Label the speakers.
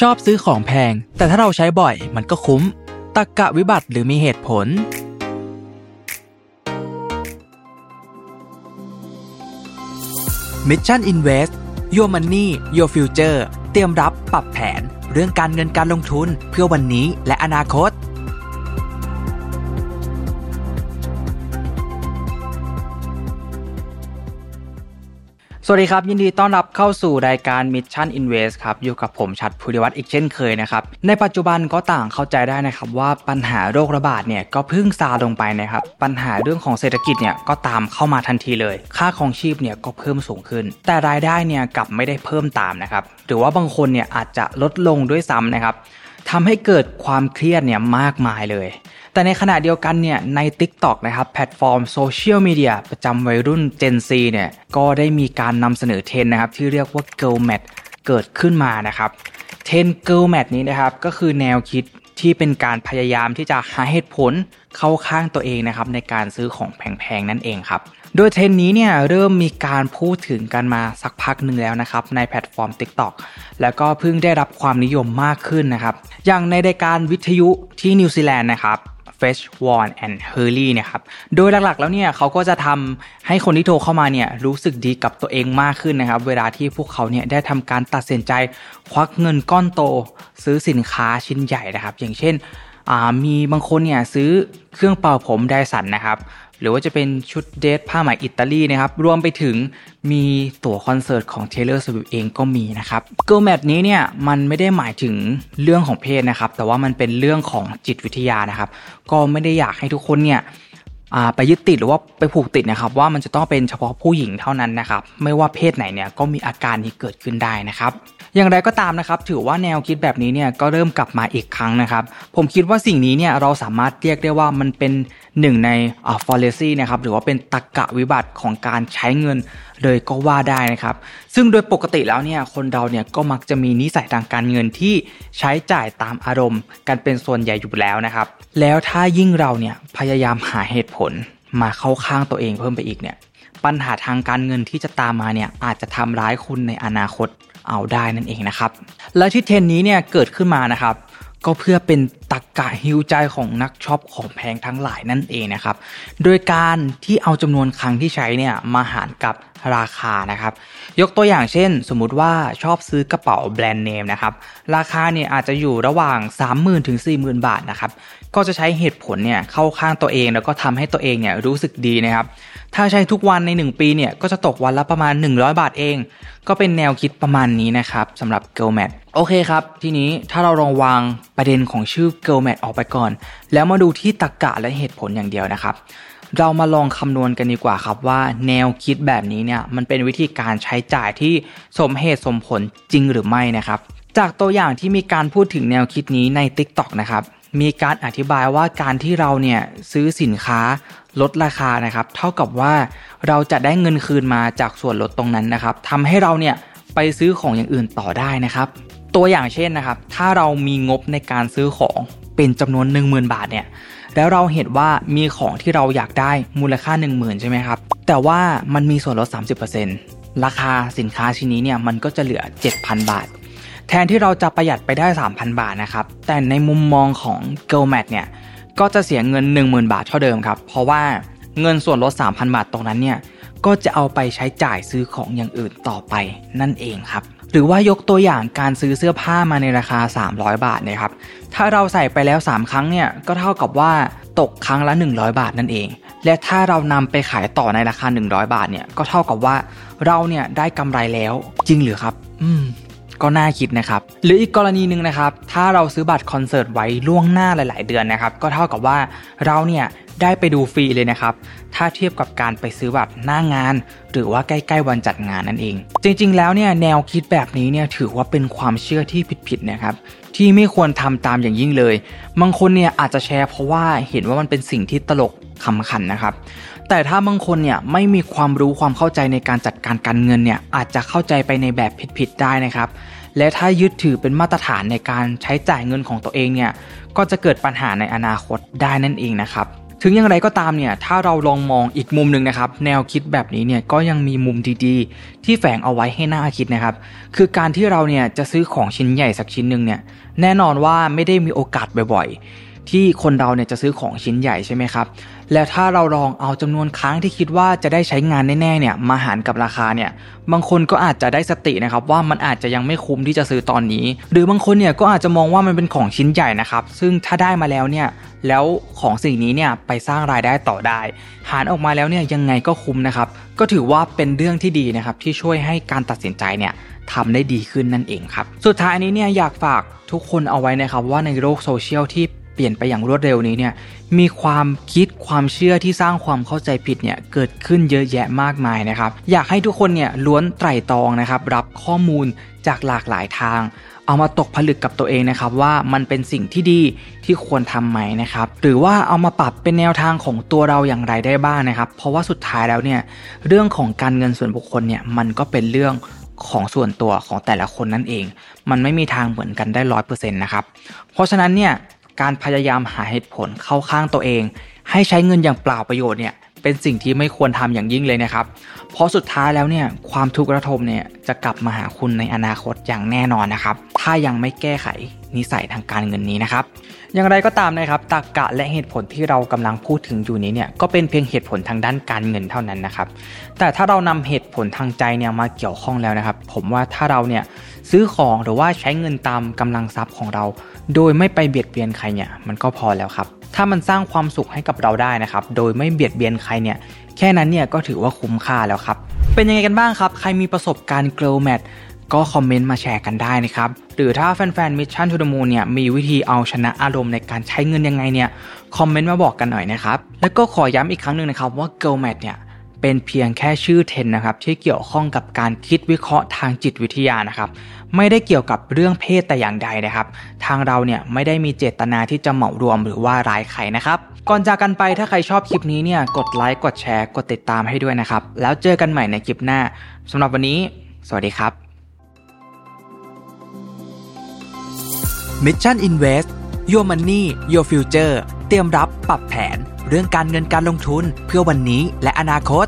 Speaker 1: ชอบซื้อของแพง แต่ถ้าเราใช้บ่อยมันก็คุ้มตักกะวิบัติหรือมีเหตุผล Mission Invest Your Money Your Future เตรียมรับปรับแผน เรื่องการเงินการลงทุนเพื่อวันนี้และอนาคต สวัสดีครับ ยินดีต้อนรับเข้าสู่รายการ Mission Invest ครับอยู่กับผมชัดภูริวัตรอีกเช่นเคยนะครับ ในปัจจุบันก็ต่างเข้าใจได้นะครับว่าปัญหาโรคระบาดเนี่ยก็พึ่งซาลงไปนะครับ ปัญหาเรื่องของเศรษฐกิจเนี่ยก็ตามเข้ามาทันทีเลย ค่าของชีพเนี่ยก็เพิ่มสูงขึ้น แต่รายได้เนี่ยกลับไม่ได้เพิ่มตามนะครับหรือว่าบางคนเนี่ยอาจจะลดลงด้วยซ้ำนะครับ ทำให้เกิดความเครียดเนี่ยมากมายเลย แต่ในขณะเดียวกันเนี่ยใน TikTok นะครับแพลตฟอร์มโซเชียลมีเดียประจำวัยรุ่น Gen Z เนี่ยก็ได้มีการนำเสนอเทรนนะครับที่เรียกว่า Girl Mat เกิดขึ้นมานะครับเทรน Girl Mat นี้นะครับก็คือแนวคิดที่เป็นการพยายามที่จะหาเหตุผลเข้าข้างตัวเองนะครับในการซื้อของแพงๆนั่นเองครับ โดยเทรนด์นี้เนี่ยเริ่มมีการพูดถึงกันมาสักพักหนึ่งแล้วนะครับในแพลตฟอร์ม TikTok แล้วก็เพิ่งได้รับความนิยมมากขึ้นนะครับ อย่างในรายการวิทยุที่นิวซีแลนด์นะครับ f e s h Warn and Hurley เนี่ยครับ โดยหลักๆแล้วเนี่ยเขาก็จะทำให้คนที่โทรเข้ามาเนี่ยรู้สึกดีกับตัวเองมากขึ้นนะครับ เวลาที่พวกเขาเนี่ยได้ทำการตัดสินใจควักเงินก้อนโต ซื้อสินค้าชิ้นใหญ่นะครับ อย่างเช่นมีบางคนเนี่ยซื้อเครื่องเป่าผมไดสันนะครับ หรือว่าจะเป็นชุดเดทผ้าไหมอิตาลีนะครับ รวมไปถึงมีตั๋วคอนเสิร์ตของ Taylor Swift เองก็มีนะครับ Girl Match นี้เนี่ยมันไม่ได้หมายถึงเรื่องของเพศนะครับ แต่ว่ามันเป็นเรื่องของจิตวิทยานะครับ ก็ไม่ได้อยากให้ทุกคนเนี่ยไปยึดติดหรือว่าไปผูกติดนะครับ ว่ามันจะต้องเป็นเฉพาะผู้หญิงเท่านั้นนะครับ ไม่ว่าเพศไหนเนี่ยก็มีอาการนี้เกิดขึ้นได้นะครับ อย่างไรก็ตามนะครับ ถือว่าแนวคิดแบบนี้เนี่ยก็เริ่มกลับมาอีกครั้งนะครับ ผมคิดว่าสิ่งนี้เนี่ยเราสามารถเรียกได้ว่ามันเป็นหนึ่งในอ่าฟอร์เรซี่นะครับหรือว่าเป็นตรกกะวิบัติของการใช้เงินเลยก็ว่าได้นะครับ ซึ่งโดยปกติแล้วเนี่ยคนเราเนี่ยก็มักจะมีนิสัยทางการเงินที่ใช้จ่ายตามอารมณ์ กันเป็นส่วนใหญ่อยู่แล้วนะครับ แล้วถ้ายิ่งเราเนี่ยพยายามหาเหตุผลมาเข้าข้างตัวเองเพิ่มไปอีกเนี่ยปัญหาทางการเงินที่จะตามมาเนี่ยอาจจะทำร้ายคุณในอนาคต เอาได้นั่นเองนะครับ และที่เทรนด์นี้เนี่ยเกิดขึ้นมานะครับ ก็เพื่อเป็นตรรกะ heal ใจของนักช็อปของแพงทั้งหลายนั่นเองนะครับ โดยการที่เอาจำนวนครั้งที่ใช้เนี่ยมาหารกับราคานะครับ ยกตัวอย่างเช่น สมมุติว่าชอบซื้อกระเป๋าแบรนด์เนมนะครับ ราคาเนี่ยอาจจะอยู่ระหว่าง 30,000ถึง40,000 บาทนะครับ ก็จะใช้เหตุผลเนี่ยเข้าข้างตัวเองแล้วก็ทำให้ตัวเองเนี่ยรู้สึกดีนะครับ ถ้าใช้ทุกวันใน 1 ปีเนี่ยก็จะตกวันละประมาณ 100 บาทเอง ก็เป็นแนวคิดประมาณนี้นะครับสำหรับ Girl Mat โอเคครับ ทีนี้ถ้าเราลองวางประเด็นของชื่อ Girl Mat ออกไปก่อน แล้วมาดูที่ตรรกกะและเหตุผลอย่างเดียวนะครับ เรามาลองคำนวณกันดีกว่าครับว่าแนวคิดแบบนี้เนี่ยมันเป็นวิธีการใช้จ่ายที่สมเหตุสมผลจริงหรือไม่นะครับ จากตัวอย่างที่มีการพูดถึงแนวคิดนี้ใน TikTok นะครับมีการอธิบายว่าการที่เราเนี่ยซื้อสินค้าลดราคานะครับ เท่ากับว่าเราจะได้เงินคืนมาจากส่วนลดตรงนั้นนะครับทำให้เราเนี่ยไปซื้อของอย่างอื่นต่อได้นะครับ ตัวอย่างเช่นนะครับ ถ้าเรามีงบในการซื้อของเป็นจำนวน 10,000 บาทเนี่ยแล้วเราเห็นว่ามีของที่เราอยากได้มูลค่า 10,000 ใช่ไหมครับ แต่ว่ามันมีส่วนลด 30%ราคาสินค้าชิ้นนี้เนี่ยมันก็จะเหลือ 7,000 บาท แทนที่เราจะประหยัดไปได้ 3,000 บาทนะครับ แต่ในมุมมองของ Girl Mat เนี่ยก็จะเสียเงิน 10,000 บาทเท่าเดิมครับ เพราะว่าเงินส่วนลด 3,000 บาทตรงนั้นเนี่ยก็จะเอาไปใช้จ่ายซื้อของอย่างอื่นต่อไปนั่นเองครับ รือว่ายกตัวอย่างการซื้อเสื้อผ้ามาในราคา 300 บาทเนี่ยครับ ถ้าเราใส่ไปแล้ว 3 ครั้งเนี่ยก็เท่ากับว่าตกครั้งละ 100 บาทนั่นเอง และถ้าเรานำไปขายต่อในราคา 100 บาทเนี่ยก็เท่ากับว่าเราเนี่ยได้กำไรแล้วจริงหรือครับ อืม ก็น่าคิดนะครับ หรืออีกกรณีหนึ่งนะครับ ถ้าเราซื้อบัตรคอนเสิร์ตไว้ล่วงหน้าหลาย ๆ เดือนนะครับ ก็เท่ากับว่าเราเนี่ยได้ไปดูฟรีเลยนะครับ ถ้าเทียบกับการไปซื้อบัตรหน้างาน หรือว่าใกล้ ๆ วันจัดงานนั่นเอง จริง ๆ แล้วเนี่ยแนวคิดแบบนี้เนี่ยถือว่าเป็นความเชื่อที่ผิด ๆ นะครับ ที่ไม่ควรทำตามอย่างยิ่งเลย บางคนเนี่ยอาจจะแชร์เพราะว่าเห็นว่ามันเป็นสิ่งที่ตลกขำขันนะครับ แต่ถ้าบางคนเนี่ยไม่มีความรู้ความเข้าใจในการจัดการการเงินเนี่ยอาจจะเข้าใจไปในแบบผิดๆได้นะครับ และถ้ายึดถือเป็นมาตรฐานในการใช้จ่ายเงินของตัวเองเนี่ยก็จะเกิดปัญหาในอนาคตได้นั่นเองนะครับถึงอย่างไรก็ตามเนี่ยถ้าเราลองมองอีกมุมหนึ่งนะครับ แนวคิดแบบนี้เนี่ยก็ยังมีมุมดีๆ ที่แฝงเอาไว้ให้น่าคิดนะครับ คือการที่เราเนี่ยจะซื้อของชิ้นใหญ่สักชิ้นหนึ่งเนี่ยแน่นอนว่าไม่ได้มีโอกาสบ่อยๆ ที่คนเราเนี่ยจะซื้อของชิ้นใหญ่ใช่ไหมครับ แล้วถ้าเราลองเอาจำนวนครั้งที่คิดว่าจะได้ใช้งานแน่ๆเนี่ยมาหารกับราคาเนี่ย บางคนก็อาจจะได้สตินะครับว่ามันอาจจะยังไม่คุ้มที่จะซื้อตอนนี้ หรือบางคนเนี่ยก็อาจจะมองว่ามันเป็นของชิ้นใหญ่นะครับ ซึ่งถ้าได้มาแล้วเนี่ย แล้วของสิ่งนี้เนี่ยไปสร้างรายได้ต่อได้ หารออกมาแล้วเนี่ยยังไงก็คุ้มนะครับ ก็ถือว่าเป็นเรื่องที่ดีนะครับที่ช่วยให้การตัดสินใจเนี่ยทำได้ดีขึ้นนั่นเองครับ สุดท้ายนี้เนี่ยอยากฝากทุกคนเอาไว้นะครับว่าในโลกโซเชียลที่ เปลี่ยนไปอย่างรวดเร็วนี้เนี่ยมีความคิดความเชื่อที่สร้างความเข้าใจผิดเนี่ยเกิดขึ้นเยอะแยะมากมายนะครับ อยากให้ทุกคนเนี่ยล้วนไตร่ตรองนะครับ รับข้อมูลจากหลากหลายทาง เอามาตกผลึกกับตัวเองนะครับ ว่ามันเป็นสิ่งที่ดีที่ควรทำไหมนะครับ หรือว่าเอามาปรับเป็นแนวทางของตัวเราอย่างไรได้บ้างนะครับ เพราะว่าสุดท้ายแล้วเนี่ยเรื่องของการเงินส่วนบุคคลเนี่ยมันก็เป็นเรื่องของส่วนตัวของแต่ละคนนั่นเอง มันไม่มีทางเหมือนกันได้ร้อยเปอร์เซ็นต์นะครับ เพราะฉะนั้นเนี่ย การพยายามหาเหตุผลเข้าข้างตัวเอง ให้ใช้เงินอย่างเปล่าประโยชน์เนี่ย เป็นสิ่งที่ไม่ควรทำอย่างยิ่งเลยนะครับ เพราะสุดท้ายแล้วเนี่ยความทุกข์ระทมเนี่ยจะกลับมาหาคุณในอนาคตอย่างแน่นอนนะครับ ถ้ายังไม่แก้ไขนิสัยทางการเงินนี้นะครับ อย่างไรก็ตามนะครับตรรกกะและเหตุผลที่เรากำลังพูดถึงอยู่นี้เนี่ยก็เป็นเพียงเหตุผลทางด้านการเงินเท่านั้นนะครับ แต่ถ้าเรานำเหตุผลทางใจเนี่ยมาเกี่ยวข้องแล้วนะครับ ผมว่าถ้าเราเนี่ยซื้อของหรือว่าใช้เงินตามกำลังทรัพย์ของเรา โดยไม่ไปเบียดเบียนใครเนี่ยมันก็พอแล้วครับ ถ้ามันสร้างความสุขให้กับเราได้นะครับ โดยไม่เบียดเบียนใครเนี่ย แค่นั้นเนี่ยก็ถือว่าคุ้มค่าแล้วครับ เป็นยังไงกันบ้างครับ ใครมีประสบการณ์เกลแมทก็คอมเมนต์มาแชร์กันได้นะครับ หรือถ้าแฟนๆ Mission To The Moon เนี่ยมีวิธีเอาชนะอารมณ์ในการใช้เงินยังไงเนี่ย คอมเมนต์มาบอกกันหน่อยนะครับ แล้วก็ขอย้ำอีกครั้งหนึ่งนะครับว่า Girl Math เนี่ย เป็นเพียงแค่ชื่อเทรนด์นะครับที่เกี่ยวข้องกับการคิดวิเคราะห์ทางจิตวิทยานะครับ ไม่ได้เกี่ยวกับเรื่องเพศแต่อย่างใดนะครับ ทางเราเนี่ยไม่ได้มีเจตนาที่จะเหมารวมหรือว่าร้ายใครนะครับ ก่อนจากกันไปถ้าใครชอบคลิปนี้เนี่ยกดไลค์กดแชร์กดติดตามให้ด้วยนะครับ แล้วเจอกันใหม่ในคลิปหน้าสำหรับวันนี้ สวัสดีครับ
Speaker 2: Mission Invest Your Money Your Future เตรียมรับปรับแผน เรื่องการเงินการลงทุนเพื่อวันนี้และอนาคต